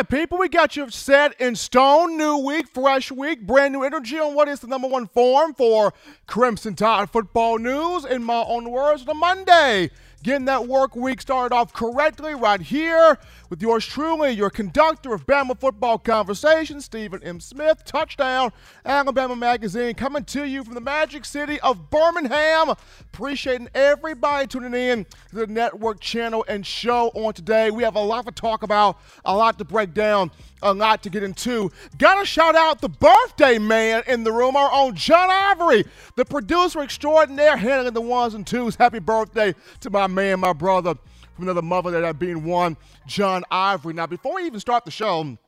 right, people, we got you set in stone. New week, fresh week, brand new energy on what is the number one form for Crimson Tide football news. In my own words, the Monday getting that work week started off correctly right here with yours truly, your conductor of Bama football conversation, Stephen M. Smith. Touchdown, Alabama Magazine, coming to you from the magic city of Birmingham. Appreciating everybody tuning in to the network channel and show on today. We have a lot to talk about, a lot to break down, a lot to get into. Gotta shout out the birthday man in the room, our own John Ivory, the producer extraordinaire, handling the ones and twos. Happy birthday to my man, my brother from another mother that had been one, John Ivory. Now, before we even start the show,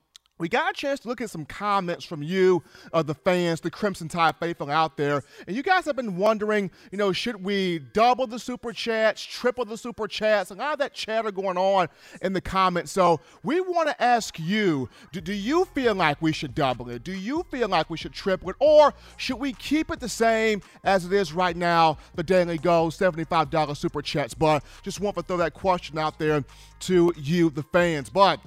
we got a chance to look at some comments from you, uh, the fans, the Crimson Tide faithful out there. And you guys have been wondering, you know, should we double the super chats, triple the super chats, and all that chatter going on in the comments. So we want to ask you do, do you feel like we should double it? Do you feel like we should triple it? Or should we keep it the same as it is right now, the Daily Go, $75 super chats? But just want to throw that question out there to you, the fans. But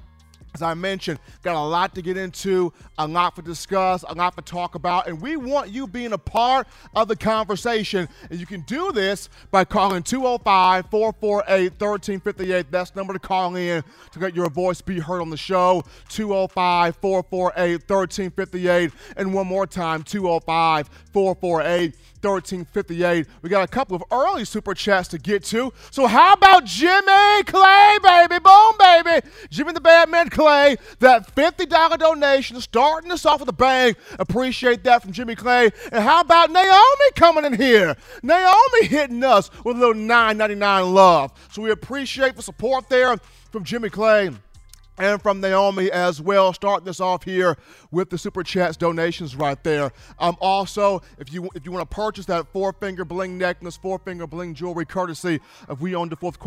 as I mentioned, got a lot to get into, a lot to discuss, a lot to talk about, and we want you being a part of the conversation. And you can do this by calling 205 448 1358. That's the number to call in to get your voice be heard on the show. 205 448 1358. And one more time, 205 448 1358. We got a couple of early super chats to get to. So, how about Jimmy Clay, baby? Boom, baby. Jimmy the Bad Man Clay, that $50 donation starting us off with a bang. Appreciate that from Jimmy Clay. And how about Naomi coming in here? Naomi hitting us with a little $9.99 love. So, we appreciate the support there from Jimmy Clay and from Naomi as well. Start this off here with the super chats donations right there. Um, also, if you if you want to purchase that four finger bling necklace, four finger bling jewelry, courtesy of we own the fourth.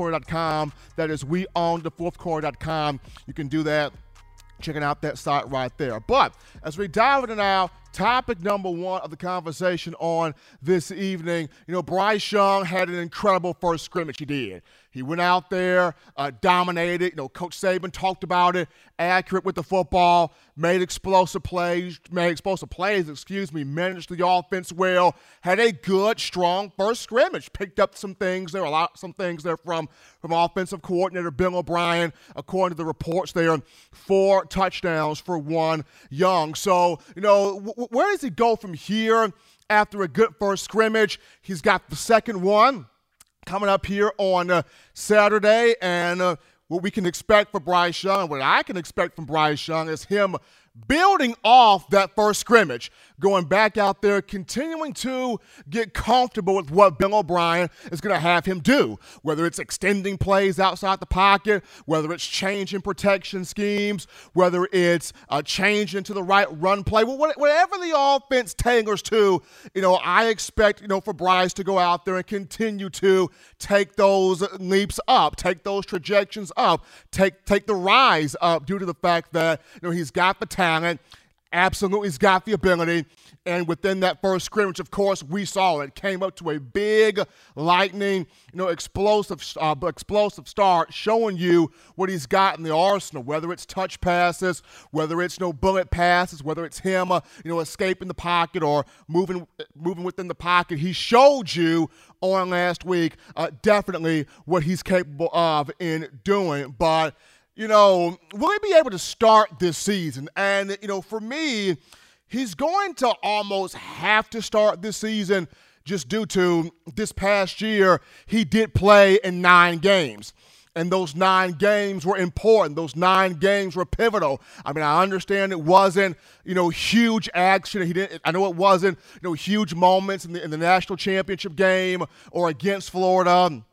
That is we own the fourth. You can do that. Checking out that site right there. But as we dive into now, topic number one of the conversation on this evening, you know, Bryce Young had an incredible first scrimmage. He did. He went out there, uh, dominated. You know, Coach Saban talked about it. Accurate with the football, made explosive plays, made explosive plays. Excuse me, managed the offense well. Had a good, strong first scrimmage. Picked up some things there, a lot, some things there from from offensive coordinator Bill O'Brien. According to the reports, there four touchdowns for one Young. So you know, w- where does he go from here? After a good first scrimmage, he's got the second one coming up here on uh, Saturday. And uh, what we can expect for Bryce Young, what I can expect from Bryce Young is him building off that first scrimmage, going back out there, continuing to get comfortable with what Bill O'Brien is going to have him do, whether it's extending plays outside the pocket, whether it's changing protection schemes, whether it's uh, a change into the right run play, whatever the offense tangles to, you know, I expect, you know, for Bryce to go out there and continue to take those leaps up, take those trajectories up, take take the rise up due to the fact that, you know, he's got the talent absolutely has got the ability. And within that first scrimmage, of course, we saw it. Came up to a big, lightning, you know, explosive, uh, explosive start, showing you what he's got in the arsenal. Whether it's touch passes, whether it's no bullet passes, whether it's him, uh, you know, escaping the pocket or moving, moving within the pocket. He showed you on last week uh, definitely what he's capable of in doing. But you know, will he be able to start this season? And, you know, for me, he's going to almost have to start this season just due to this past year, he did play in nine games. And those nine games were important. Those nine games were pivotal. I mean, I understand it wasn't, you know, huge action. He didn't. I know it wasn't, you know, huge moments in the in the national championship game or against Florida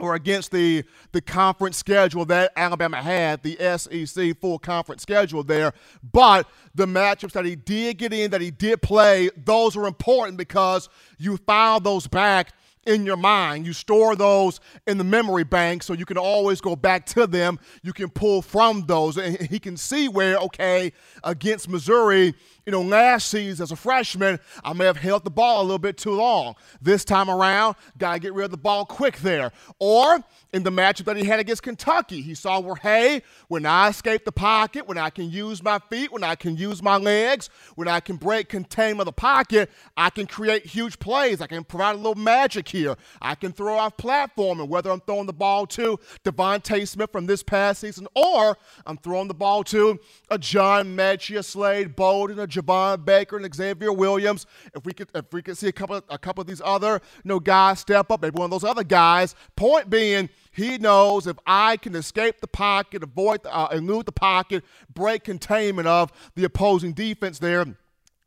or against the the conference schedule that Alabama had, the SEC full conference schedule there. But the matchups that he did get in, that he did play, those are important because you file those back in your mind. You store those in the memory bank so you can always go back to them. You can pull from those. And he can see where, okay, against Missouri, you know, last season as a freshman, I may have held the ball a little bit too long. This time around, got to get rid of the ball quick there. Or in the matchup that he had against Kentucky, he saw where, hey, when I escape the pocket, when I can use my feet, when I can use my legs, when I can break containment of the pocket, I can create huge plays. I can provide a little magic here. I can throw off platform, and whether I'm throwing the ball to DeVonta Smith from this past season or I'm throwing the ball to a John Metchie, Slade Bolden, a Javon Baker, and Xavier Williams. If we could, if we could see a couple, of, a couple of these other, you know, guys step up, maybe one of those other guys. Point being, he knows if I can escape the pocket, avoid, the, uh, elude the pocket, break containment of the opposing defense there, you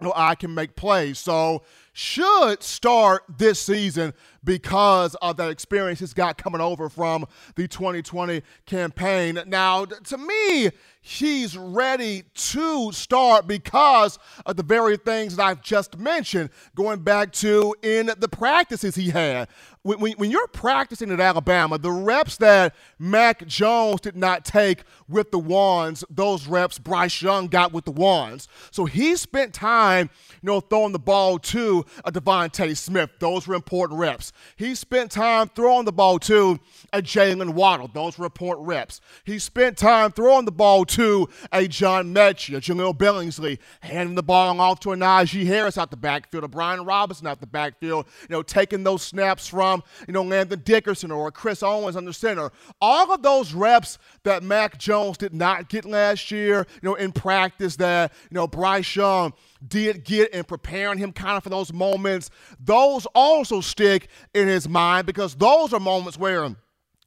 know, I can make plays. So should start this season because of that experience he's got coming over from the 2020 campaign. Now, to me, he's ready to start because of the very things that I've just mentioned, going back to in the practices he had. When, when, when, you're practicing at Alabama, the reps that Mac Jones did not take with the ones, those reps Bryce Young got with the ones. So he spent time, you know, throwing the ball to a DeVonta Smith. Those were important reps. He spent time throwing the ball to uh, a Jaylen Waddle. Those were important reps. He spent time throwing the ball to a John Metchie, a Jahleel Billingsley, handing the ball off to a Najee Harris out the backfield, a Brian Robinson out the backfield, you know, taking those snaps from, you know, Landon Dickerson or Chris Owens under center. All of those reps that Mac Jones did not get last year, you know, in practice that, you know, Bryce Young did get in preparing him kind of for those moments, those also stick in his mind because those are moments where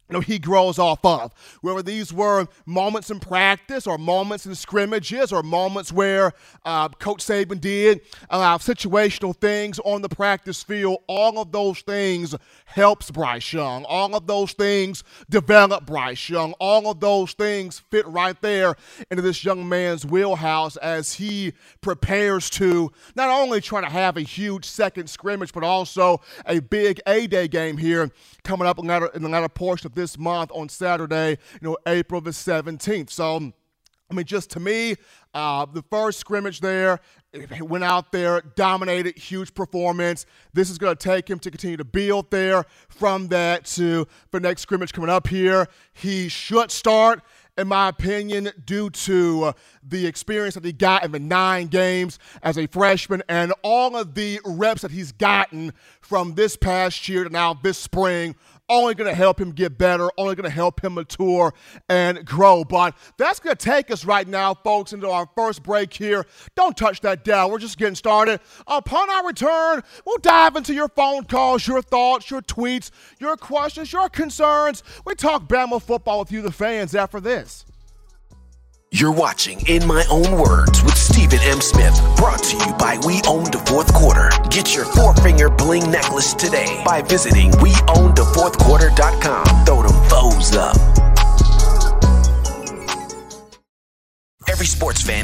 you know, he grows off of. Whether these were moments in practice or moments in scrimmages or moments where uh, Coach Saban did uh, situational things on the practice field, all of those things helps Bryce Young. All of those things develop Bryce Young. All of those things fit right there into this young man's wheelhouse as he prepares to not only try to have a huge second scrimmage, but also a big A-Day game here coming up in the latter, in the latter portion of this month on Saturday, you know, April the 17th. So, I mean, just to me, uh, the first scrimmage there, he went out there, dominated, huge performance. This is going to take him to continue to build there from that to the next scrimmage coming up here. He should start in my opinion, due to uh, the experience that he got in the nine games as a freshman and all of the reps that he's gotten from this past year to now this spring only going to help him get better, only going to help him mature and grow. But that's going to take us right now, folks, into our first break here. Don't touch that dial. We're just getting started. Upon our return, we'll dive into your phone calls, your thoughts, your tweets, your questions, your concerns. We talk Bama football with you, the fans, after this. You're watching In My Own Words with Stephen M. Smith, brought to you by We Own the Fourth Quarter. Get your four finger bling necklace today by visiting WeOwnTheFourthQuarter.com. Throw them foes up.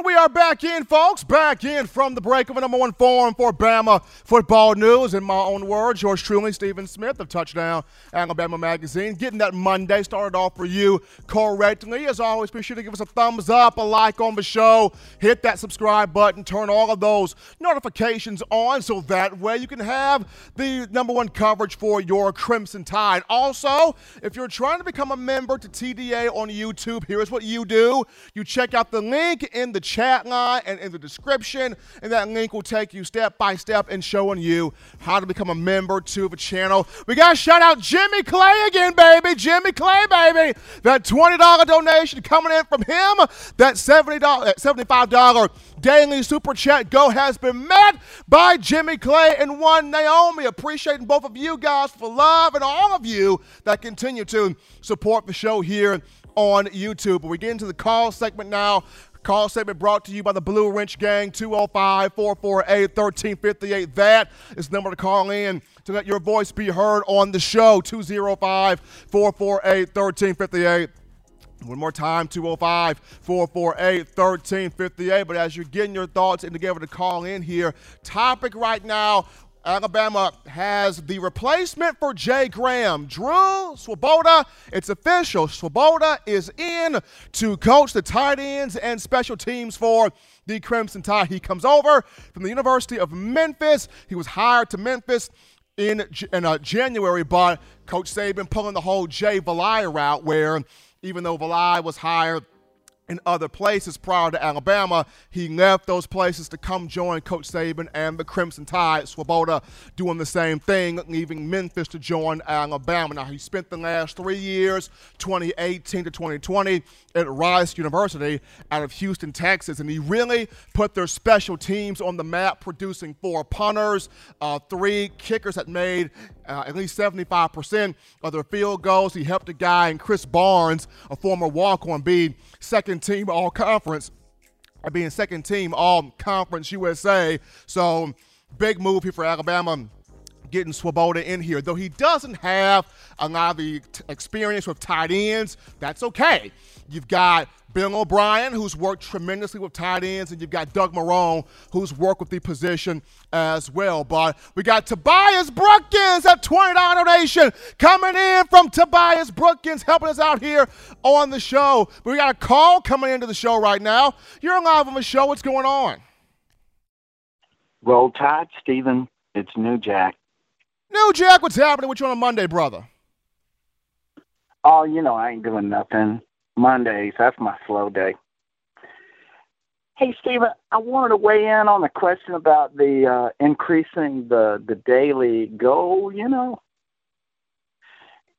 And we are back in, folks. Back in from the break of a number one forum for Bama football news. In my own words, yours truly, Stephen Smith of Touchdown Alabama Magazine. Getting that Monday started off for you correctly. As always, be sure to give us a thumbs up, a like on the show, hit that subscribe button, turn all of those notifications on so that way you can have the number one coverage for your Crimson Tide. Also, if you're trying to become a member to TDA on YouTube, here's what you do you check out the link in the chat line and in the description, and that link will take you step by step in showing you how to become a member to the channel. We got to shout out Jimmy Clay again, baby. Jimmy Clay, baby. That $20 donation coming in from him, that $70, $75 daily super chat go has been met by Jimmy Clay and one Naomi. Appreciating both of you guys for love and all of you that continue to support the show here on YouTube. We get into the call segment now. Call segment brought to you by the Blue Wrench Gang, 205 448 1358. That is the number to call in to let your voice be heard on the show, 205 448 1358. One more time, 205 448 1358. But as you're getting your thoughts and together to call in here, topic right now Alabama has the replacement for Jay Graham. Drew Svoboda, it's official. Svoboda is in to coach the tight ends and special teams for the Crimson Tide. He comes over from the University of Memphis. He was hired to Memphis in, in uh, January, but Coach Saban pulling the whole Jay Valai route where even though Valai was hired – in other places prior to Alabama. He left those places to come join Coach Saban and the Crimson Tide. Svoboda doing the same thing, leaving Memphis to join Alabama. Now, he spent the last three years, 2018 to 2020, at Rice University out of Houston, Texas, and he really put their special teams on the map, producing four punters, uh, three kickers that made uh, at least 75% of their field goals. He helped a guy in Chris Barnes, a former walk-on, be second team all conference, being second team all conference USA. So big move here for Alabama getting Svoboda in here. Though he doesn't have a lot of the experience with tight ends, that's okay. You've got Bill O'Brien, who's worked tremendously with tight ends, and you've got Doug Marrone, who's worked with the position as well. But we got Tobias Brookins, that $20 donation coming in from Tobias Brookins, helping us out here on the show. But we got a call coming into the show right now. You're live on the show. What's going on? Roll Tide, Stephen. It's New Jack. New Jack, what's happening with you on a Monday, brother? Oh, you know, I ain't doing nothing. Mondays, that's my slow day. Hey, Stephen, I wanted to weigh in on the question about the uh, increasing the the daily goal. You know,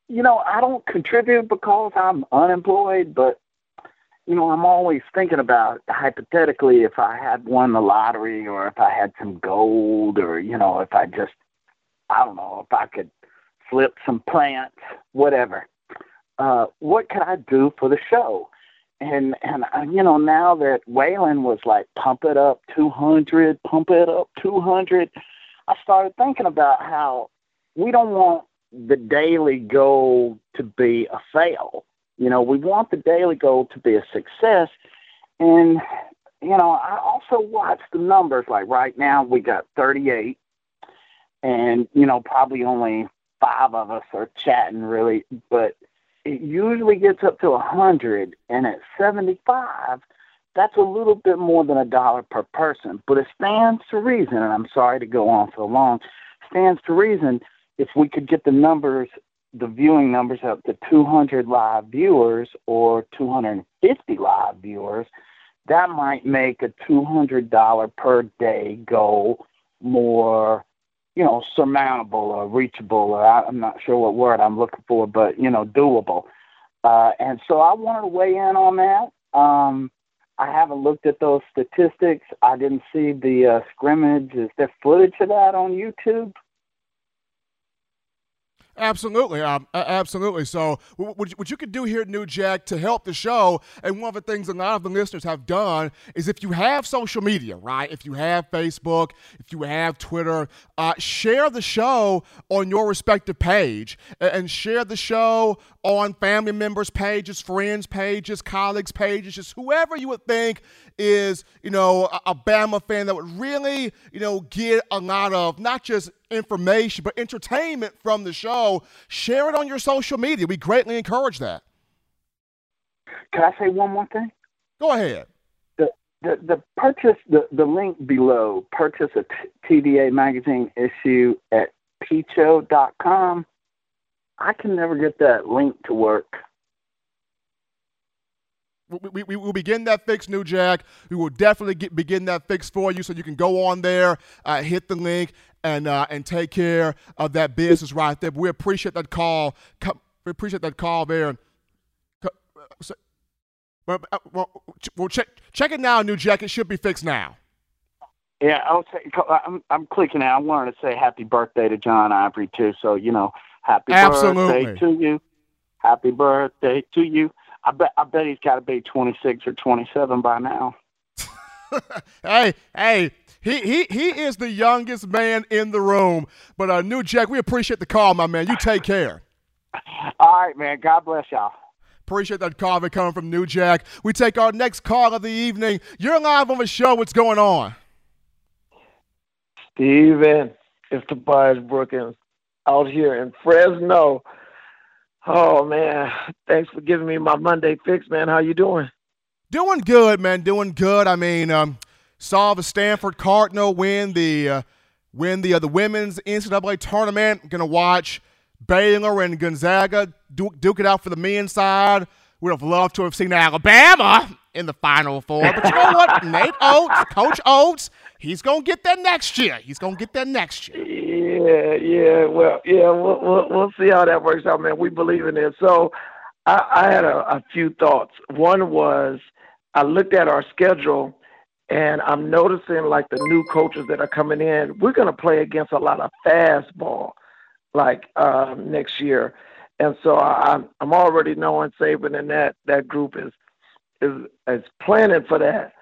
you know, I don't contribute because I'm unemployed, but you know, I'm always thinking about hypothetically if I had won the lottery or if I had some gold or you know if I just I don't know if I could flip some plants, whatever. Uh, what could I do for the show? And and uh, you know now that Waylon was like pump it up 200, pump it up 200, I started thinking about how we don't want the daily goal to be a fail. You know, we want the daily goal to be a success. And you know, I also watch the numbers. Like right now, we got 38 and you know probably only five of us are chatting really, but it usually gets up to a hundred, and at seventy-five, that's a little bit more than a dollar per person. But it stands to reason, and I'm sorry to go on so long. Stands to reason if we could get the numbers, the viewing numbers up to 200 live viewers or 250 live viewers, that might make a $200 per day goal more you know, surmountable or reachable, or I'm not sure what word I'm looking for, but you know, doable. Uh, and so I wanted to weigh in on that. Um, I haven't looked at those statistics. I didn't see the uh, scrimmage. Is there footage of that on YouTube? Absolutely, um, absolutely. So, what, what you could do here at New Jack to help the show, and one of the things a lot of the listeners have done is if you have social media, right? If you have Facebook, if you have Twitter, uh, share the show on your respective page, and share the show on family members' pages, friends' pages, colleagues' pages, just whoever you would think is, you know, a, a Bama fan that would really, you know, get a lot of not just information, but entertainment from the show, share it on your social media. We greatly encourage that. Can I say one more thing? Go ahead. The the, the purchase the, the link below purchase a t- TDA magazine issue at peacho.com. I can never get that link to work. We, we, we, will begin that fix, New Jack. We will definitely get, begin that fix for you so you can go on there, uh, hit the link, and uh, and take care of that business right there. But we appreciate that call. We appreciate that call there. Uh, well, check check it now, New Jack. It should be fixed now. Yeah, I'll say I'm I'm clicking out. I wanted to say happy birthday to John Ivory too. So you know, happy Absolutely. birthday to you. Happy birthday to you. I bet I bet he's got to be 26 or 27 by now. hey, hey, he, he he is the youngest man in the room. But uh, New Jack, we appreciate the call, my man. You take care. All right, man. God bless y'all. Appreciate that call coming from New Jack. We take our next call of the evening. You're live on the show. What's going on? Steven, it's Tobias Brookins out here in Fresno. Oh man, thanks for giving me my Monday fix, man. How you doing? Doing good, man. Doing good. I mean, um, saw the Stanford Cardinal win the uh, win the uh, the women's NCAA tournament. Gonna watch Baylor and Gonzaga duke, duke it out for the men's side. Would have loved to have seen Alabama in the Final Four, but you know what? Nate Oats, Coach Oats, he's gonna get that next year. He's gonna get that next year. Yeah, yeah. Well, yeah. We'll we'll, we'll see how that works out, man. We believe in it. So, I, I had a, a few thoughts. One was I looked at our schedule and I'm noticing like the new coaches that are coming in, we're going to play against a lot of fastball like um, next year. And so I'm I'm already knowing Saban and that that group is is is planning for that.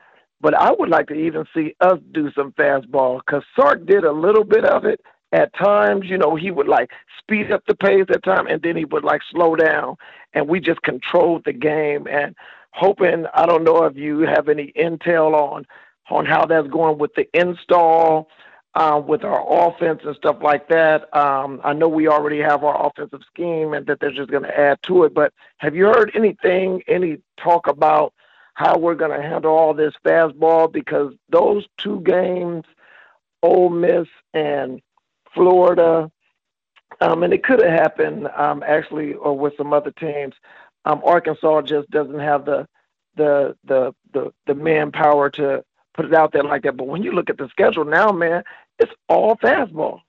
But I would like to even see us do some fastball because Sark did a little bit of it at times. You know, he would like speed up the pace at time, and then he would like slow down, and we just controlled the game. And hoping I don't know if you have any intel on on how that's going with the install uh, with our offense and stuff like that. Um, I know we already have our offensive scheme and that they're just going to add to it. But have you heard anything, any talk about how we're going to handle all this fastball? Because those two games, Ole Miss and Florida, um, and it could have happened um, actually, or with some other teams. Um, Arkansas just doesn't have the the the the the manpower to put it out there like that. But when you look at the schedule now, man, it's all fastball.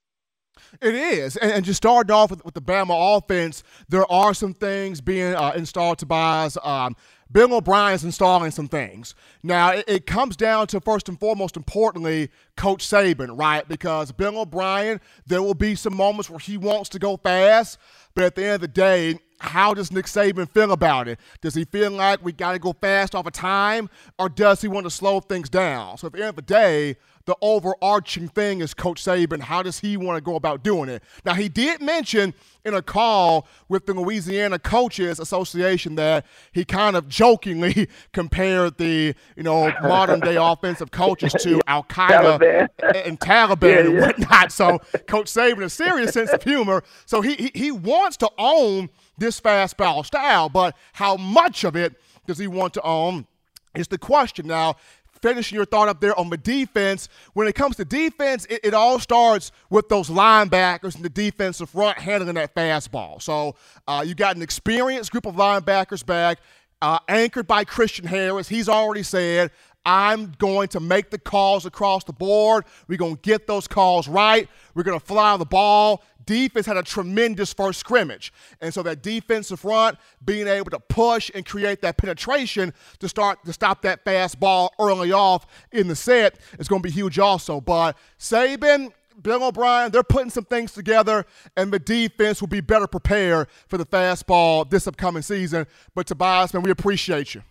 It is, and, and just starting off with, with, the Bama offense, there are some things being uh, installed. Tobias, um, Bill O'Brien's installing some things. Now, it, it, comes down to first and foremost, importantly, Coach Saban, right? Because Bill O'Brien, there will be some moments where he wants to go fast, but at the end of the day, how does Nick Saban feel about it? Does he feel like we got to go fast off of time, or does he want to slow things down? So at the end of the day, the overarching thing is Coach Saban. How does he want to go about doing it? Now, he did mention in a call with the Louisiana Coaches Association that he kind of jokingly compared the, you know, modern day offensive coaches to Al Qaeda and Taliban yeah, and whatnot. So Coach Saban, a serious sense of humor. So he, he, he wants to own this fastball style, but how much of it does he want to own? Is the question. Now, finishing your thought up there on the defense. When it comes to defense, it, it, all starts with those linebackers in the defensive front handling that fastball. So uh, you got an experienced group of linebackers back, uh, anchored by Christian Harris. He's already said, I'm going to make the calls across the board. We're going to get those calls right. We're going to fly the ball defense had a tremendous first scrimmage. And so that defensive front being able to push and create that penetration to start to stop that fast ball early off in the set is going to be huge also. But Saban, Bill O'Brien, they're putting some things together, and the defense will be better prepared for the fastball this upcoming season. But Tobias, man, we appreciate you.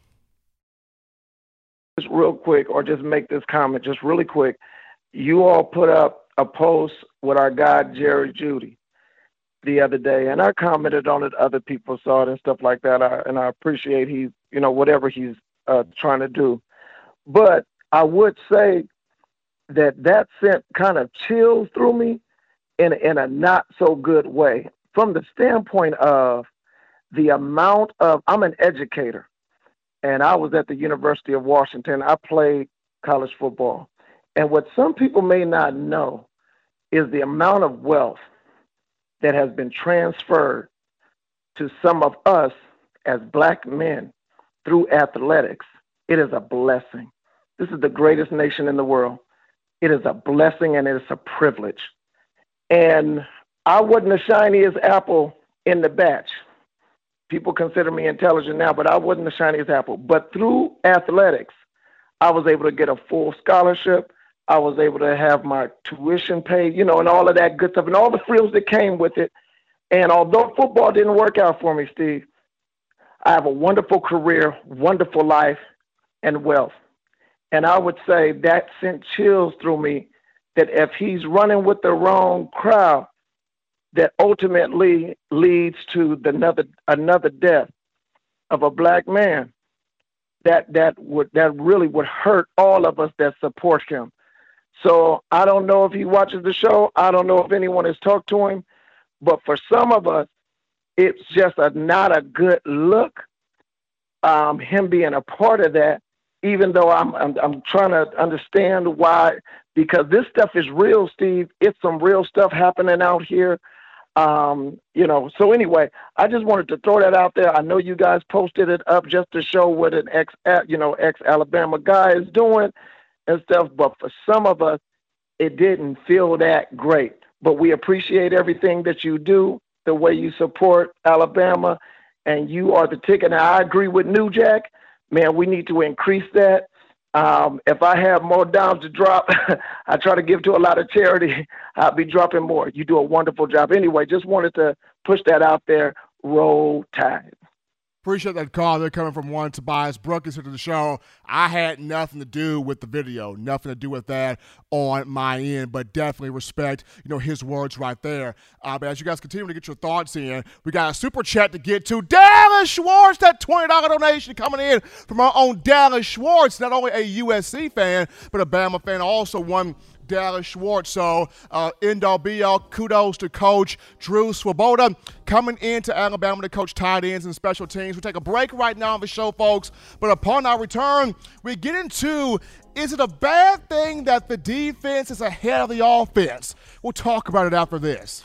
Just real quick, or just make this comment just really quick. You all put up a post with our guy Jerry Jeudy the other day, and I commented on it. Other people saw it and stuff like that, I, and I appreciate he, you know, whatever he's uh, trying to do. But I would say that that sent kind of chills through me in in a not so good way from the standpoint of the amount of I'm an educator and I was at the University of Washington. I played college football. And what some people may not know is the amount of wealth that has been transferred to some of us as black men through athletics. It is a blessing. This is the greatest nation in the world. It is a blessing and it is a privilege. And I wasn't the shiniest apple in the batch. People consider me intelligent now, but I wasn't the shiniest apple. But through athletics, I was able to get a full scholarship. I was able to have my tuition paid, you know, and all of that good stuff and all the frills that came with it. And although football didn't work out for me, Steve, I have a wonderful career, wonderful life, and wealth. And I would say that sent chills through me that if he's running with the wrong crowd, that ultimately leads to the another another death of a black man. That that would that really would hurt all of us that support him. So I don't know if he watches the show. I don't know if anyone has talked to him, but for some of us, it's just a not a good look. Um, him being a part of that, even though I'm, I'm I'm trying to understand why, because this stuff is real, Steve. It's some real stuff happening out here. Um, you know, so anyway, I just wanted to throw that out there. I know you guys posted it up just to show what an ex, you know, ex Alabama guy is doing and stuff. But for some of us, it didn't feel that great. But we appreciate everything that you do, the way you support Alabama, and you are the ticket. Now, I agree with New Jack. Man, we need to increase that. Um, if I have more dimes to drop, I try to give to a lot of charity. I'll be dropping more. You do a wonderful job. Anyway, just wanted to push that out there. Roll Tide. Appreciate that call. They're coming from one Tobias Brookins here to the show. I had nothing to do with the video, nothing to do with that on my end, but definitely respect, you know, his words right there. Uh, but as you guys continue to get your thoughts in, we got a super chat to get to. Dallas Schwartz, that $20 donation coming in from our own Dallas Schwartz, not only a USC fan, but a Bama fan, also one Dallas Schwartz. So, uh, end all be all, kudos to Coach Drew Svoboda coming into Alabama to coach tight ends and special teams. We'll take a break right now on the show, folks. But upon our return, we get into is it a bad thing that the defense is ahead of the offense? We'll talk about it after this.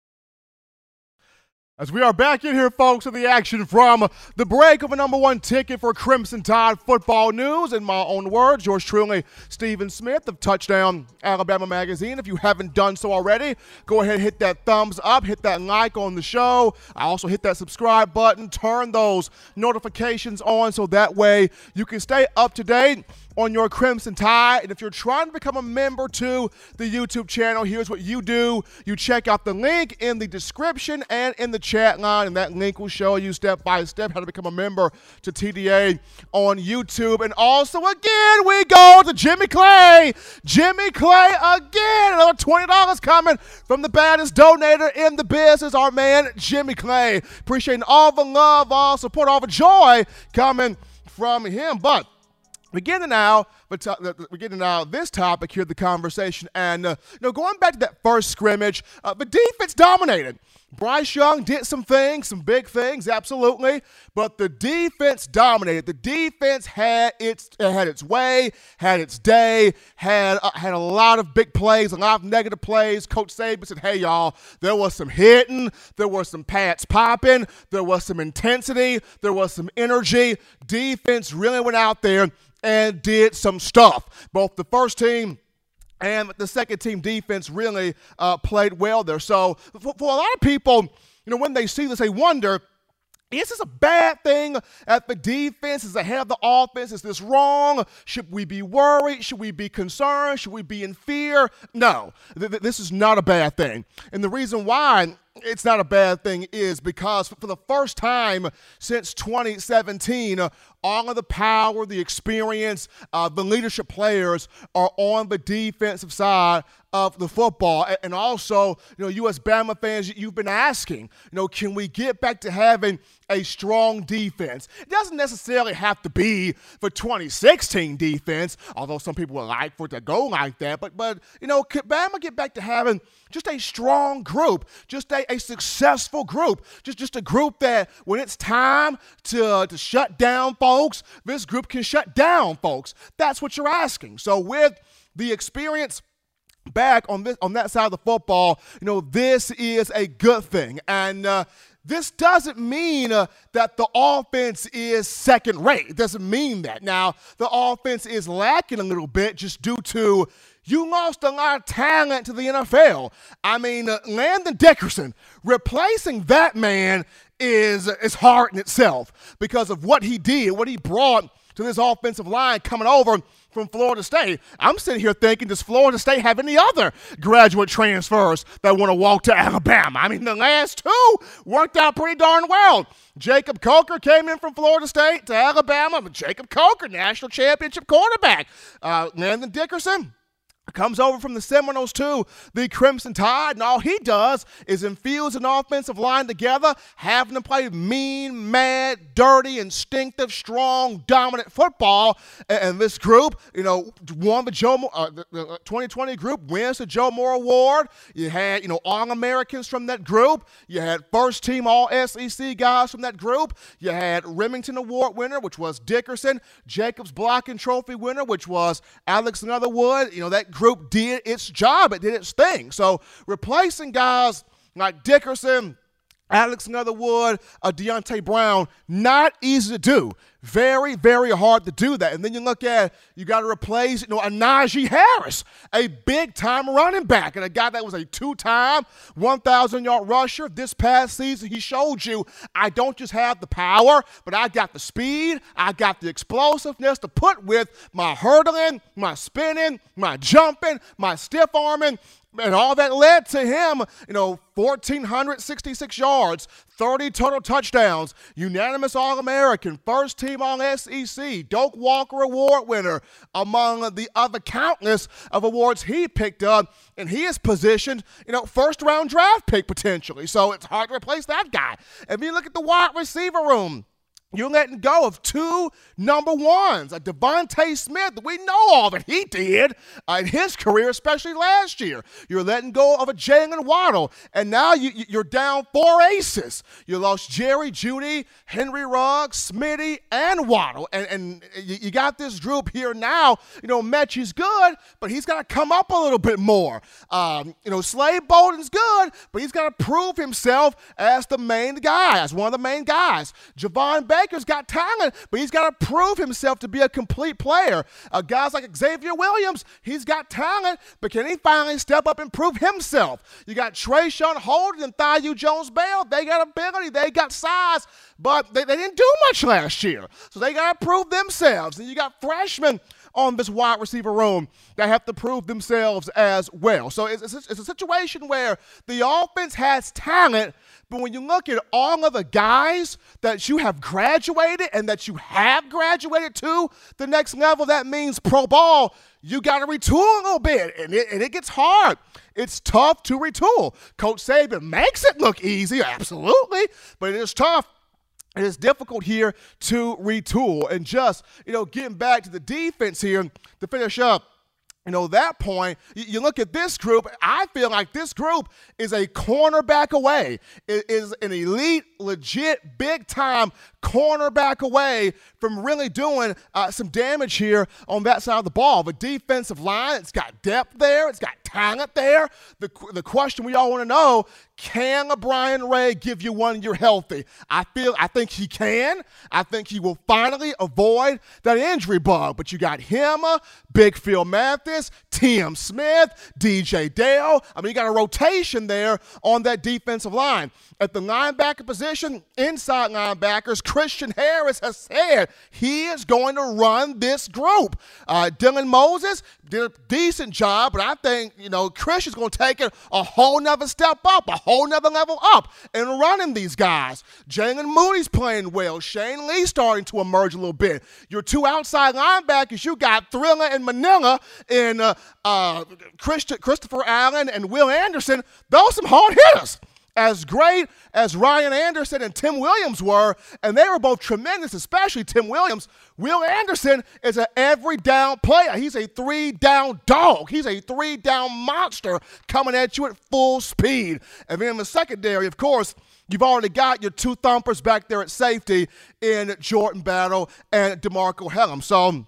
As we are back in here, folks, in the action from the break of a number one ticket for Crimson Tide football news. In my own words, yours truly, Stephen Smith of Touchdown Alabama Magazine. If you haven't done so already, go ahead and hit that thumbs up, hit that like on the show. I also hit that subscribe button, turn those notifications on so that way you can stay up to date on your Crimson Tide. And if you're trying to become a member to the YouTube channel, here's what you do you check out the link in the description and in the chat line, and that link will show you step by step how to become a member to TDA on YouTube. And also, again, we go to Jimmy Clay. Jimmy Clay again. Another $20 coming from the baddest donator in the business, our man, Jimmy Clay. Appreciating all the love, all support, all the joy coming from him. But getting now, but getting now this topic here, the conversation, and uh, you know, going back to that first scrimmage, uh, the defense dominated. Bryce Young did some things, some big things, absolutely, but the defense dominated. The defense had its had its way, had its day, had uh, had a lot of big plays, a lot of negative plays. Coach Saban said, "Hey y'all, there was some hitting, there was some pads popping, there was some intensity, there was some energy. Defense really went out there and did some stuff. Both the first team and the second team defense really uh, played well there. So for, for, a lot of people, you know, when they see this, they wonder. Is this a bad thing at the defense? Is ahead of the offense? Is this wrong? Should we be worried? Should we be concerned? Should we be in fear? No, th- th- this is not a bad thing. And the reason why it's not a bad thing is because for the first time since 2017, uh, all of the power, the experience, uh, the leadership players are on the defensive side of the football. And also, you know, U.S. Bama fans, you've been asking, you know, can we get back to having a strong defense? It doesn't necessarily have to be for 2016 defense, although some people would like for it to go like that. But, but you know, could Bama get back to having just a strong group, just a, a successful group, just, just a group that when it's time to, to shut down folks, this group can shut down folks. That's what you're asking. So with the experience back on this on that side of the football, you know, this is a good thing. And uh, this doesn't mean uh, that the offense is second rate. It doesn't mean that. Now, the offense is lacking a little bit just due to you lost a lot of talent to the NFL. I mean, uh, Landon Dickerson, replacing that man is, is hard in itself because of what he did, what he brought to this offensive line coming over from Florida State. I'm sitting here thinking, does Florida State have any other graduate transfers that want to walk to Alabama? I mean, the last two worked out pretty darn well. Jacob Coker came in from Florida State to Alabama. Jacob Coker, national championship quarterback. Uh, Landon Dickerson comes over from the Seminoles to the Crimson Tide, and all he does is infuse an offensive line together, having them play mean, mad, dirty, instinctive, strong, dominant football. And, this group, you know, won the Joe uh, the, the 2020 group wins the Joe Moore Award. You had, you know, All Americans from that group. You had first team All SEC guys from that group. You had Remington Award winner, which was Dickerson, Jacobs Blocking Trophy winner, which was Alex Leatherwood. You know, that group did its job, it did its thing. So replacing guys like Dickerson, Alex Leatherwood, uh, Deonte Brown, not easy to do. Very, very hard to do that. And then you look at you got to replace, you know, a Najee Harris, a big time running back, and a guy that was a two time 1,000 yard rusher this past season. He showed you I don't just have the power, but I got the speed, I got the explosiveness to put with my hurdling, my spinning, my jumping, my stiff arming, and all that led to him, you know, 1,466 yards, 30 total touchdowns, unanimous All American, first team All SEC, Doak Walker Award winner, among the other countless of awards he picked up. And he is positioned, you know, first round draft pick potentially. So it's hard to replace that guy. If you look at the wide receiver room, you're letting go of two number ones. A DeVonta Smith, we know all that he did uh, in his career, especially last year. You're letting go of a Jaylen Waddle, and now you, are down four aces. You lost Jerry Jeudy, Henry Ruggs, Smitty, and Waddle, and, and you, got this group here now. You know, Metchie's good, but he's got to come up a little bit more. Um, you know, Slade Bolden's good, but he's got to prove himself as the main guy, as one of the main guys. Javon Baker's got talent, but he's got to prove himself to be a complete player. Uh, guys like Xavier Williams, he's got talent, but can he finally step up and prove himself? You got Traeshon Holden and Thaiu Jones-Bell. They got ability, they got size, but they, they didn't do much last year. So they got to prove themselves. And you got freshmen on this wide receiver room that have to prove themselves as well. So it's, it's, it's a situation where the offense has talent, but when you look at all of the guys that you have graduated and that you have graduated to the next level, that means pro ball, you got to retool a little bit, and it, and it gets hard. It's tough to retool. Coach Saban makes it look easy, absolutely, but it is tough. It is difficult here to retool. And just, you know, getting back to the defense here to finish up you know, that point, you look at this group, I feel like this group is a cornerback away, is an elite, legit, big time cornerback away from really doing uh, some damage here on that side of the ball. The defensive line, it's got depth there, it's got talent there. The, the question we all want to know can Brian Ray give you one you're healthy? I feel I think he can. I think he will finally avoid that injury bug. But you got him, Big Phil Mathis, Tim Smith, DJ Dale. I mean, you got a rotation there on that defensive line. At the linebacker position, inside linebackers, Christian Harris has said he is going to run this group. Uh, Dylan Moses did a decent job, but I think, you know, Christian's going to take it a whole nother step up, a whole nother level up in running these guys. Jaylen Moody's playing well. Shane Lee starting to emerge a little bit. Your two outside linebackers, you got Thriller and Manila in uh, uh, Christopher Allen and Will Anderson. Those are some hard hitters as great as Ryan Anderson and Tim Williams were, and they were both tremendous, especially Tim Williams, Will Anderson is an every down player. He's a three down dog. He's a three down monster coming at you at full speed. And then in the secondary, of course, You've already got your two thumpers back there at safety in Jordan Battle and DeMarcco Hellams. So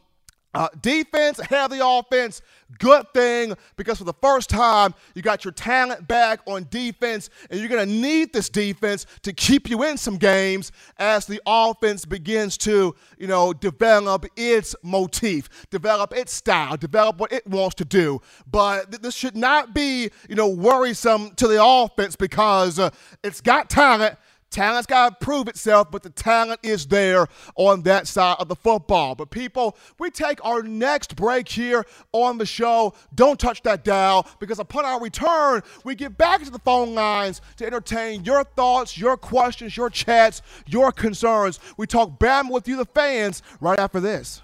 uh, defense, heavy offense, good thing because for the first time, you got your talent back on defense, and you're going to need this defense to keep you in some games as the offense begins to, you know, develop its motif, develop its style, develop what it wants to do. But th- this should not be, you know, worrisome to the offense because uh, it's got talent Talent's got to prove itself, but the talent is there on that side of the football. But people, we take our next break here on the show. Don't touch that dial because upon our return, we get back to the phone lines to entertain your thoughts, your questions, your chats, your concerns. We talk BAM with you, the fans, right after this.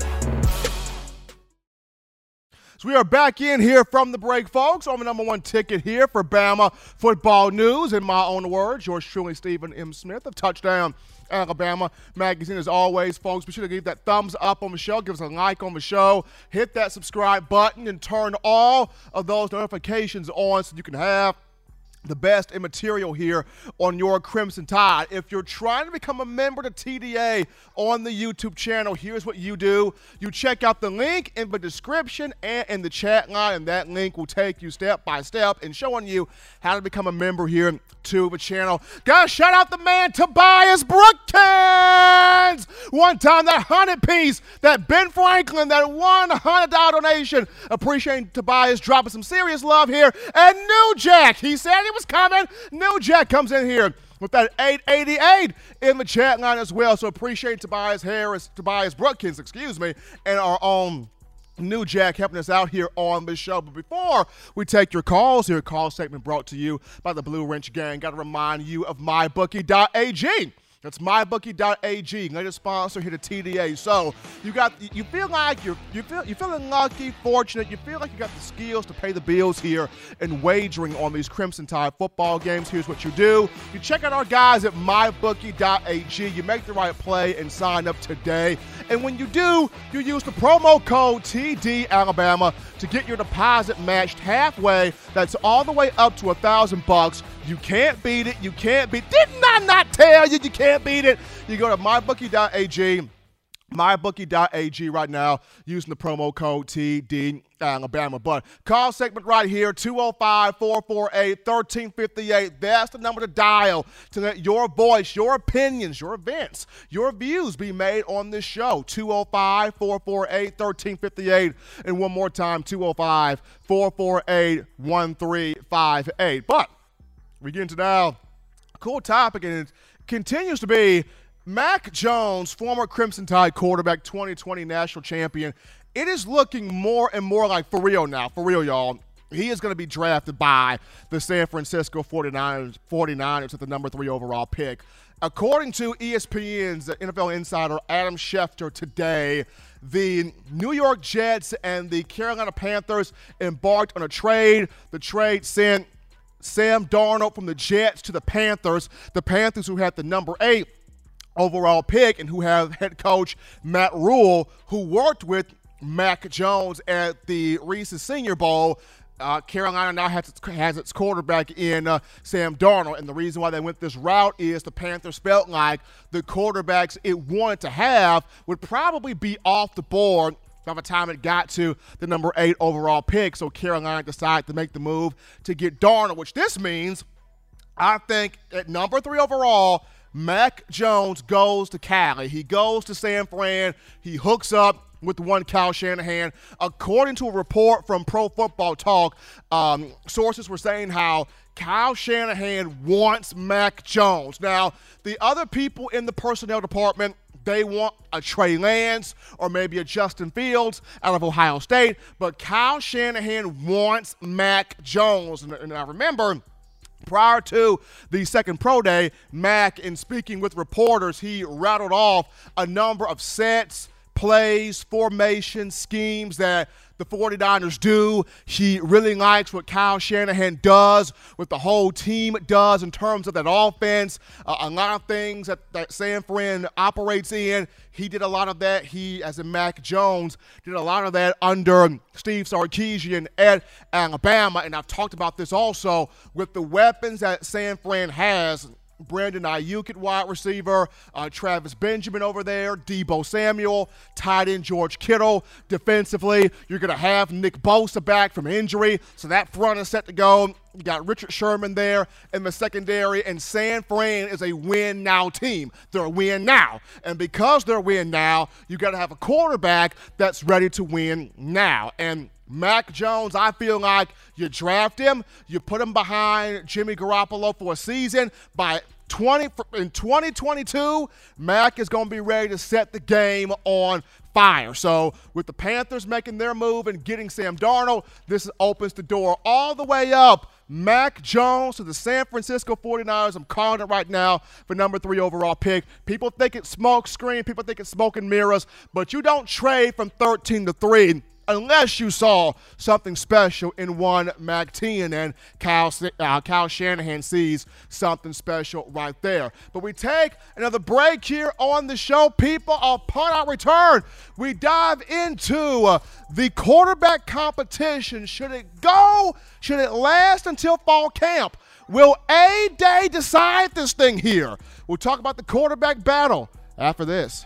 So we are back in here from the break, folks. On the number one ticket here for Bama football news. In my own words, yours truly, Stephen M. Smith of Touchdown Alabama Magazine. As always, folks, be sure to give that thumbs up on the show, give us a like on the show, hit that subscribe button, and turn all of those notifications on so you can have the best in material here on your Crimson Tide. If you're trying to become a member to TDA on the YouTube channel, here's what you do. You check out the link in the description and in the chat line, and that link will take you step by step in showing you how to become a member here to the channel. Gotta shout out the man Tobias Brookins! One time that hundred piece, that Ben Franklin, that one hundred dollar donation. Appreciating Tobias dropping some serious love here. And New Jack, he said was coming. New Jack comes in here with that 888 in the chat line as well. So appreciate Tobias Harris, Tobias Brookins, excuse me, and our own New Jack helping us out here on the show. But before we take your calls here, call segment brought to you by the Blue Wrench Gang. Got to remind you of mybookie.ag. That's mybookie.ag, latest sponsor here to TDA. So you got you feel like you're you feel you're feeling lucky, fortunate. You feel like you got the skills to pay the bills here and wagering on these Crimson Tide football games. Here's what you do: you check out our guys at mybookie.ag. You make the right play and sign up today. And when you do, you use the promo code TD Alabama to get your deposit matched halfway. That's all the way up to a thousand bucks. You can't beat it. You can't beat. Didn't I not tell you you can't beat it? You go to mybookie.ag mybookie.ag right now using the promo code TD Alabama. But call segment right here 205 448 1358. That's the number to dial to let your voice, your opinions, your events, your views be made on this show 205 448 1358. And one more time 205 448 1358. But we get into now cool topic, and it continues to be Mac Jones, former Crimson Tide quarterback, 2020 national champion. It is looking more and more like for real now, for real, y'all. He is going to be drafted by the San Francisco 49ers, 49ers at the number three overall pick. According to ESPN's NFL insider Adam Schefter today, the New York Jets and the Carolina Panthers embarked on a trade. The trade sent Sam Darnold from the Jets to the Panthers. The Panthers, who had the number eight overall pick and who have head coach Matt Rhule, who worked with Mac Jones at the Reese's Senior Bowl. Uh, Carolina now has its, has its quarterback in uh, Sam Darnold, and the reason why they went this route is the Panthers felt like the quarterbacks it wanted to have would probably be off the board by the time it got to the number eight overall pick. So Carolina decided to make the move to get Darnold, which this means I think at number three overall, Mac Jones goes to Cali. He goes to San Fran. He hooks up with one Cal Shanahan. According to a report from Pro Football Talk, um, sources were saying how Kyle Shanahan wants Mac Jones. Now, the other people in the personnel department they want a Trey Lance or maybe a Justin Fields out of Ohio State, but Kyle Shanahan wants Mac Jones. And, and I remember Prior to the second pro day, Mac, in speaking with reporters, he rattled off a number of sets, plays, formations, schemes that the 49ers do. He really likes what Kyle Shanahan does, what the whole team does in terms of that offense. Uh, a lot of things that, that San Fran operates in. He did a lot of that. He, as in Mac Jones, did a lot of that under Steve Sarkisian at Alabama. And I've talked about this also with the weapons that San Fran has Brandon Aiyuk at wide receiver, uh, Travis Benjamin over there, Deebo Samuel, tight end George Kittle. Defensively, you're going to have Nick Bosa back from injury, so that front is set to go. You got Richard Sherman there in the secondary, and San Fran is a win now team. They're a win now. And because they're a win now, you got to have a quarterback that's ready to win now. And Mac Jones, I feel like you draft him, you put him behind Jimmy Garoppolo for a season. By 20 in 2022, Mac is going to be ready to set the game on fire. So with the Panthers making their move and getting Sam Darnold, this opens the door all the way up. Mac Jones to the San Francisco 49ers. I'm calling it right now for number three overall pick. People think it's smoke screen, people think it's smoke and mirrors, but you don't trade from 13 to 3 unless you saw something special in one Mac 10 and Kyle, uh, Kyle Shanahan sees something special right there. But we take another break here on the show, people. Upon our return, we dive into uh, the quarterback competition. Should it go? Should it last until fall camp? Will A Day decide this thing here? We'll talk about the quarterback battle after this.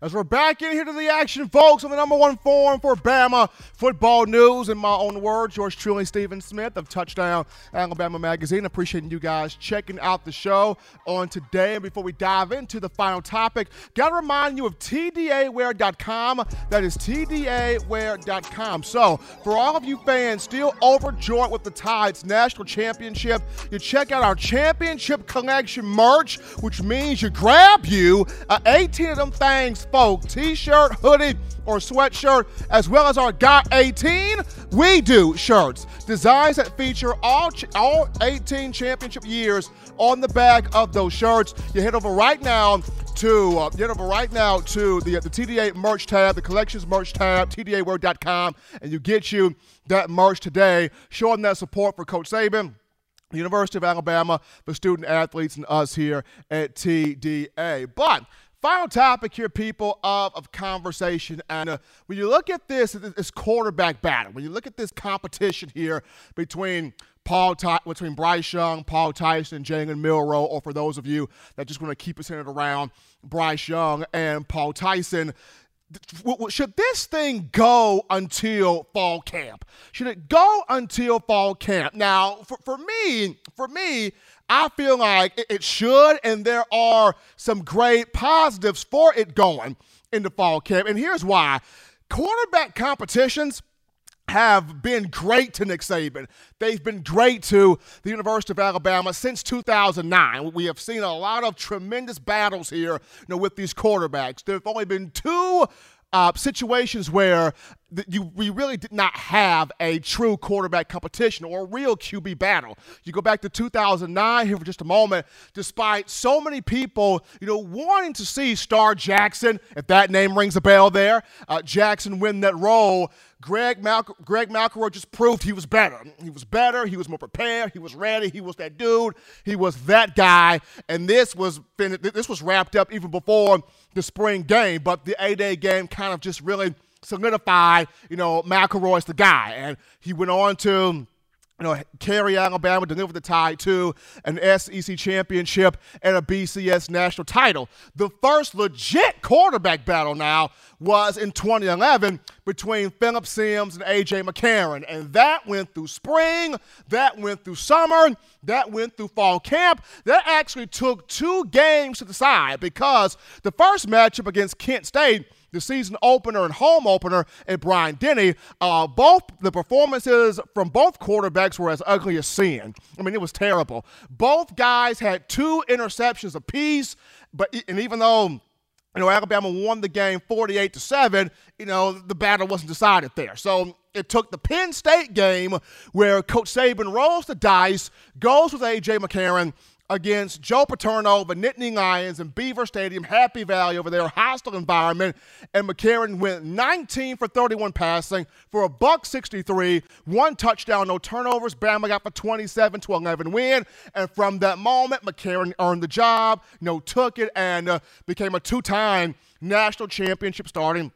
As we're back in here to the action, folks, on the number one forum for Bama football news, in my own words, George truly, Stephen Smith of Touchdown Alabama Magazine. Appreciating you guys checking out the show on today. And before we dive into the final topic, got to remind you of TDAwear.com. That is TDAwear.com. So, for all of you fans still overjoyed with the Tides National Championship, you check out our championship collection merch, which means you grab you uh, 18 of them things Folk t-shirt, hoodie, or sweatshirt, as well as our Got 18 We Do shirts. Designs that feature all, ch- all 18 championship years on the back of those shirts. You head over right now to uh, head over right now to the the TDA merch tab, the collections merch tab, TDAwear.com, and you get you that merch today, showing that support for Coach Saban. The University of Alabama, the student athletes, and us here at TDA. But Final topic here, people of, of conversation. And uh, when you look at this, this quarterback battle, when you look at this competition here between Paul Ty- between Bryce Young, Paul Tyson, and Jalen Milroe, or for those of you that just want to keep it centered around Bryce Young and Paul Tyson, should this thing go until fall camp? Should it go until fall camp? Now, for, for me, for me, I feel like it should, and there are some great positives for it going into fall camp. And here's why quarterback competitions have been great to Nick Saban. They've been great to the University of Alabama since 2009. We have seen a lot of tremendous battles here you know, with these quarterbacks. There have only been two uh, situations where you we really did not have a true quarterback competition or a real QB battle. You go back to 2009 here for just a moment. Despite so many people, you know, wanting to see Star Jackson, if that name rings a bell, there, uh, Jackson win that role. Greg Mal- Greg McElroy just proved he was better. He was better. He was more prepared. He was ready. He was that dude. He was that guy. And this was this was wrapped up even before the spring game. But the A-Day game kind of just really solidified, you know, McElroy's the guy. And he went on to you know, carry Alabama, deliver the tie to an SEC championship and a BCS national title. The first legit quarterback battle now was in 2011 between Phillip Sims and AJ McCarron. And that went through spring, that went through summer, that went through fall camp. That actually took two games to decide because the first matchup against Kent State the season opener and home opener at Bryant-Denny. Uh, both the performances from both quarterbacks were as ugly as sin. I mean, it was terrible. Both guys had two interceptions apiece, but and even though you know, Alabama won the game 48 to 7, you know, the battle wasn't decided there. So it took the Penn State game where Coach Saban rolls the dice, goes with A.J. McCarron, against Joe Paterno, the Nittany Lions in Beaver Stadium, Happy Valley over there, hostile environment. And McCarron went 19 for 31 passing for a buck 63, one touchdown, no turnovers. Bama got the 27 to 11 win. And from that moment, McCarron earned the job, you know, took it, and uh, became a two time national championship starting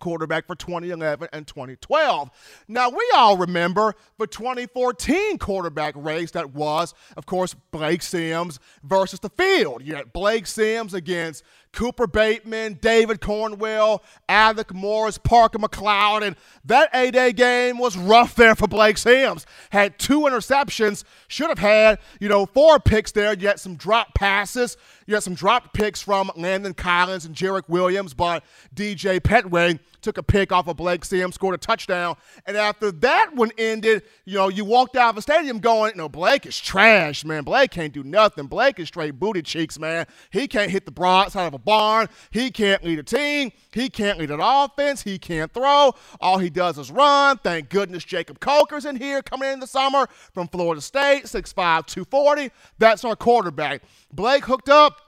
quarterback for 2011 and 2012. Now, we all remember the 2014 quarterback race that was, of course, Blake Sims versus the field. You had Blake Sims against Cooper Bateman, David Cornwell, Alec Morris, Parker McLeod, and that A-Day game was rough there for Blake Sims. Had two interceptions, should have had, you know, four picks there. You had some drop passes. You had some dropped picks from Landon Collins and Jarrick Williams, but DJ Pettway took a pick off of Blake Sims, scored a touchdown. And after that one ended, you know, you walked out of the stadium going, know, Blake is trash, man. Blake can't do nothing. Blake is straight booty cheeks, man. He can't hit the broadside of a barn. He can't lead a team. He can't lead an offense. He can't throw. All he does is run. Thank goodness Jacob Coker's in here coming in the summer from Florida State, 6'5, 240. That's our quarterback. Blake hooked up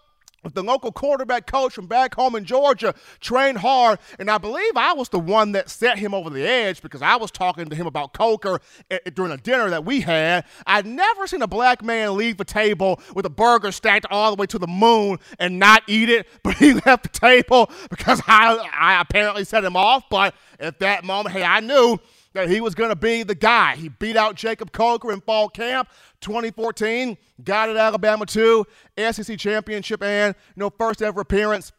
the local quarterback coach from back home in Georgia trained hard, and I believe I was the one that set him over the edge because I was talking to him about Coker eh, eh, during a dinner that we had. I'd never seen a black man leave the table with a burger stacked all the way to the moon and not eat it, but he left the table because I, I apparently set him off. But at that moment, hey, I knew that he was going to be the guy. He beat out Jacob Coker in fall camp 2014, got at Alabama too, SEC championship and you know first ever appearance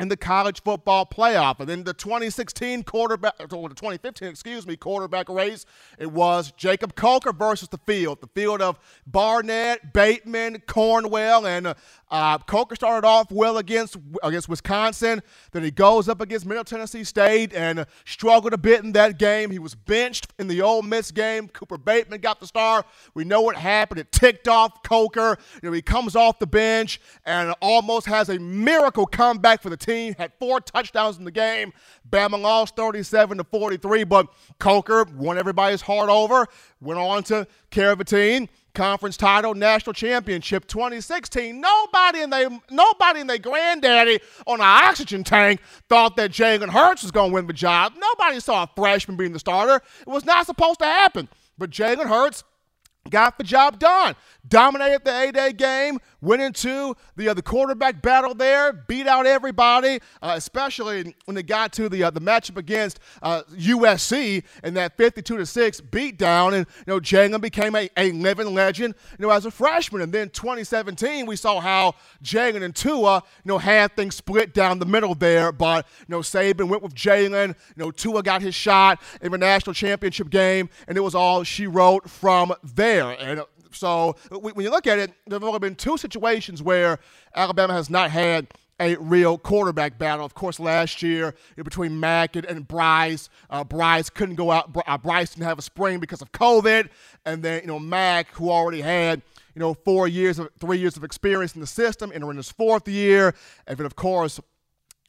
in the college football playoff. And then the 2016 quarterback, or the 2015, excuse me, quarterback race, it was Jacob Coker versus the field. The field of Barnett, Bateman, Cornwell, and uh, Coker started off well against against Wisconsin. Then he goes up against Middle Tennessee State and struggled a bit in that game. He was benched in the Ole Miss game. Cooper Bateman got the star. We know what happened. It ticked off Coker. You know, he comes off the bench and almost has a miracle comeback for the team. Had four touchdowns in the game. Bama lost 37 to 43, but Coker won everybody's heart over. Went on to team conference title, national championship 2016. Nobody in they nobody in their granddaddy on an oxygen tank thought that Jalen Hurts was going to win the job. Nobody saw a freshman being the starter. It was not supposed to happen. But Jalen Hurts got the job done. Dominated the A-Day game, went into the uh, the quarterback battle there, beat out everybody, uh, especially when they got to the uh, the matchup against USC uh, in that 52 to six beatdown. And you know, Jalen became a, a living legend, you know, as a freshman. And then 2017, we saw how Jalen and Tua, you know, had things split down the middle there. But you know, Saban went with Jalen. You know, Tua got his shot in the national championship game, and it was all she wrote from there. And so when you look at it, there have only been two situations where Alabama has not had a real quarterback battle. Of course, last year between Mack and, and Bryce, uh, Bryce couldn't go out. Uh, Bryce didn't have a spring because of COVID, and then you know Mack, who already had you know four years of three years of experience in the system, entering his fourth year, and then of course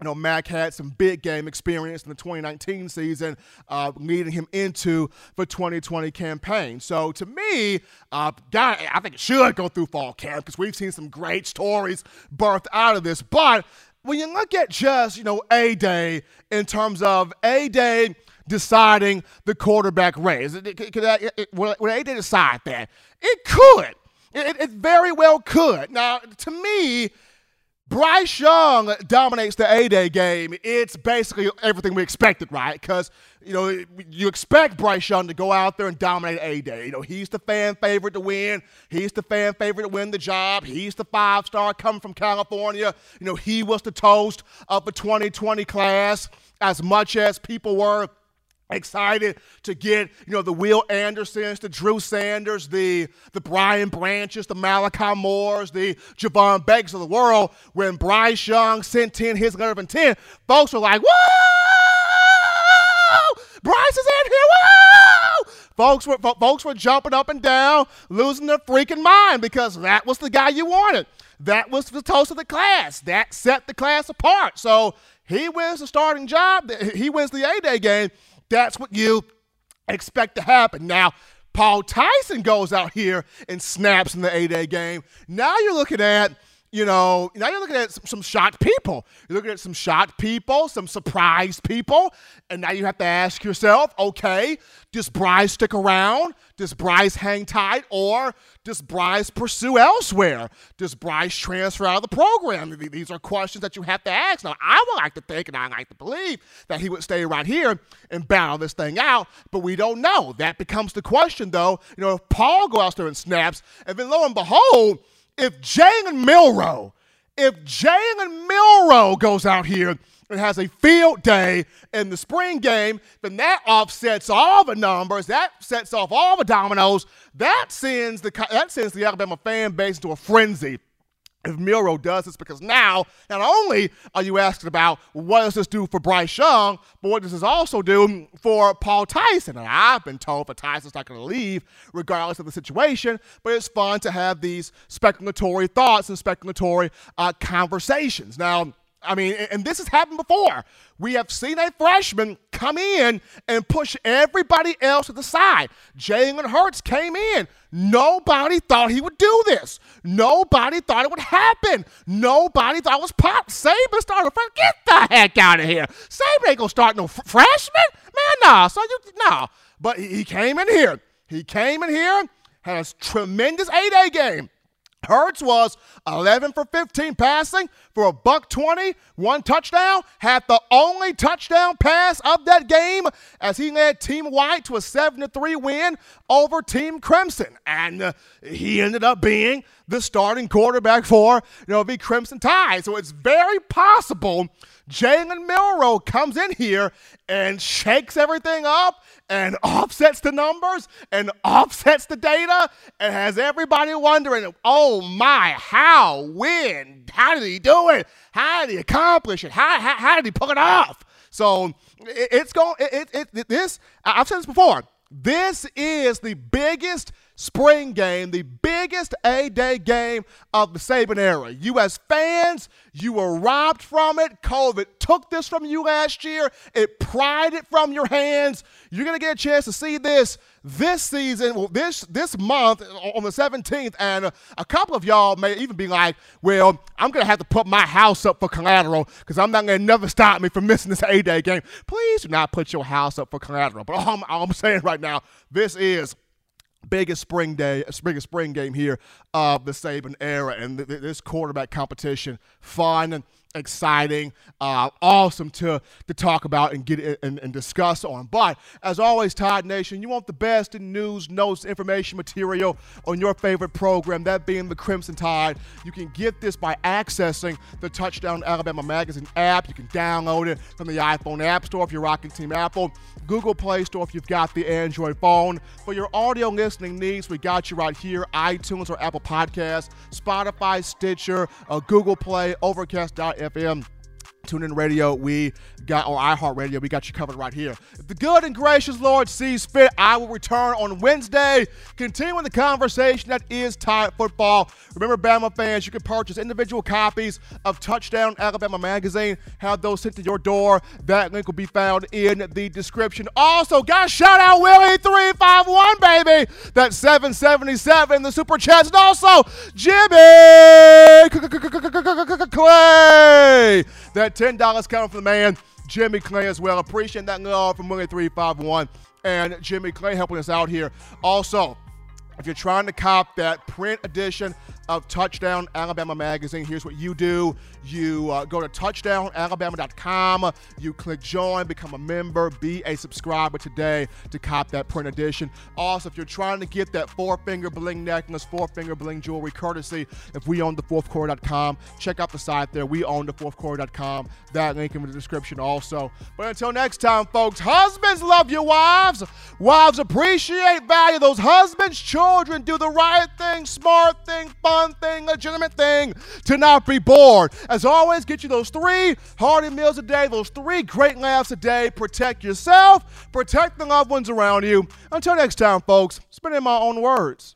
you know, Mac had some big game experience in the 2019 season, uh, leading him into the 2020 campaign. So to me, uh, I think it should go through fall camp because we've seen some great stories birthed out of this. But when you look at just, you know, A Day in terms of A Day deciding the quarterback race, it could, would A Day decide that? It could. It, it very well could. Now, to me, Bryce Young dominates the A-Day game. It's basically everything we expected, right? Because, you know, you expect Bryce Young to go out there and dominate A-Day. You know, he's the fan favorite to win. He's the fan favorite to win the job. He's the five-star coming from California. You know, he was the toast of the 2020 class as much as people were – excited to get, you know, the Will Andersons, the Drew Sanders, the the Brian Branches, the Malachi Moores, the Javon Bakes of the world. When Bryce Young sent in his letter of intent, folks were like, whoa! Bryce is in here, whoa! Folks were, folks were jumping up and down, losing their freaking mind because that was the guy you wanted. That was the toast of the class. That set the class apart. So he wins the starting job. He wins the A-Day game that's what you expect to happen. Now, Paul Tyson goes out here and snaps in the A-Day game. Now you're looking at you know, now you're looking at some, some, shocked people. You're looking at some shocked people, some surprised people, and now you have to ask yourself, okay, does Bryce stick around? Does Bryce hang tight, or does Bryce pursue elsewhere? Does Bryce transfer out of the program? These are questions that you have to ask. Now, I would like to think, and I like to believe that he would stay right here and battle this thing out, but we don't know. That becomes the question, though. You know, if Paul goes out there and snaps, and then lo and behold if Jalen Milroe, if Jalen Milroe goes out here and has a field day in the spring game, then that offsets all the numbers. That sets off all the dominoes. That sends the that sends the Alabama fan base into a frenzy if Milroe does this because now not only are you asking about what does this do for Bryce Young, but what does this also do for Paul Tyson? And I've been told that Tyson's not going to leave regardless of the situation, but it's fun to have these speculatory thoughts and speculatory uh, conversations. Now, I mean, and this has happened before. We have seen a freshman come in and push everybody else to the side. Jalen Hurts came in. Nobody thought he would do this. Nobody thought it would happen. Nobody thought it was pop. Saban started. Get the heck out of here. Saban ain't gonna start no freshman. Man, nah. So you nah. But he, came in here. He came in here. Had a tremendous 8A game. Hurts was 11 for 15 passing for a buck 20, one touchdown, had the only touchdown pass of that game as he led Team White to a 7 3 win over Team Crimson. And uh, he ended up being the starting quarterback for you know, the Crimson Tide. So it's very possible Jalen Milroe comes in here and shakes everything up and offsets the numbers and offsets the data and has everybody wondering, oh my, how, when, how did he do it? How did he accomplish it? How, how, how did he pull it off? So it, it's going, it, it, it, this, I've said this before, this is the biggest spring game, the biggest A Day game of the Saban era. You, as fans, you were robbed from it. COVID took this from you last year, it pried it from your hands. You're going to get a chance to see this this season, well, this this month on the 17th, and a, couple of y'all may even be like, "Well, I'm gonna have to put my house up for collateral because I'm not gonna never stop me from missing this A-Day game." Please do not put your house up for collateral. But all I'm, all I'm saying right now, this is biggest spring day, biggest spring game here of the Saban era, and th- this quarterback competition, fun exciting, uh, awesome to, to talk about and get and, and discuss on. But as always, Tide Nation, you want the best in news, notes, information material on your favorite program, that being the Crimson Tide. You can get this by accessing the Touchdown Alabama Magazine app. You can download it from the iPhone App Store if you're rocking Team Apple, Google Play Store if you've got the Android phone. For your audio listening needs, we got you right here iTunes or Apple Podcasts, Spotify, Stitcher, uh, Google Play, Overcast.fm FM. TuneIn Radio, we got, or iHeartRadio, we got you covered right here. If the good and gracious Lord sees fit, I will return on Wednesday, continuing the conversation that is Tide football. Remember, Bama fans, you can purchase individual copies of Touchdown Alabama Magazine, have those sent to your door. That link will be found in the description. Also, got shout out Willie351, baby. That's 777, the super chats, and also Jimmy Clay. That $10 coming from the man, Jimmy Clay, as well. Appreciate that love from Willie 351 and Jimmy Clay helping us out here. Also, if you're trying to cop that print edition of Touchdown Alabama Magazine, here's what you do. You uh, go to touchdownalabama.com, you click join, become a member, be a subscriber today to cop that print edition. Also, if you're trying to get that four finger bling necklace, four finger bling jewelry courtesy, if we own the fourthquarter.com, check out the site there. We own the fourthquarter.com. That link in the description also. But until next time, folks, husbands love your wives. Wives appreciate, value those husbands. Children do the right thing, smart thing, fun thing, legitimate thing to not be bored. As always, get you those three hearty meals a day, those three great laughs a day. Protect yourself, protect the loved ones around you. Until next time, folks, spend in my own words.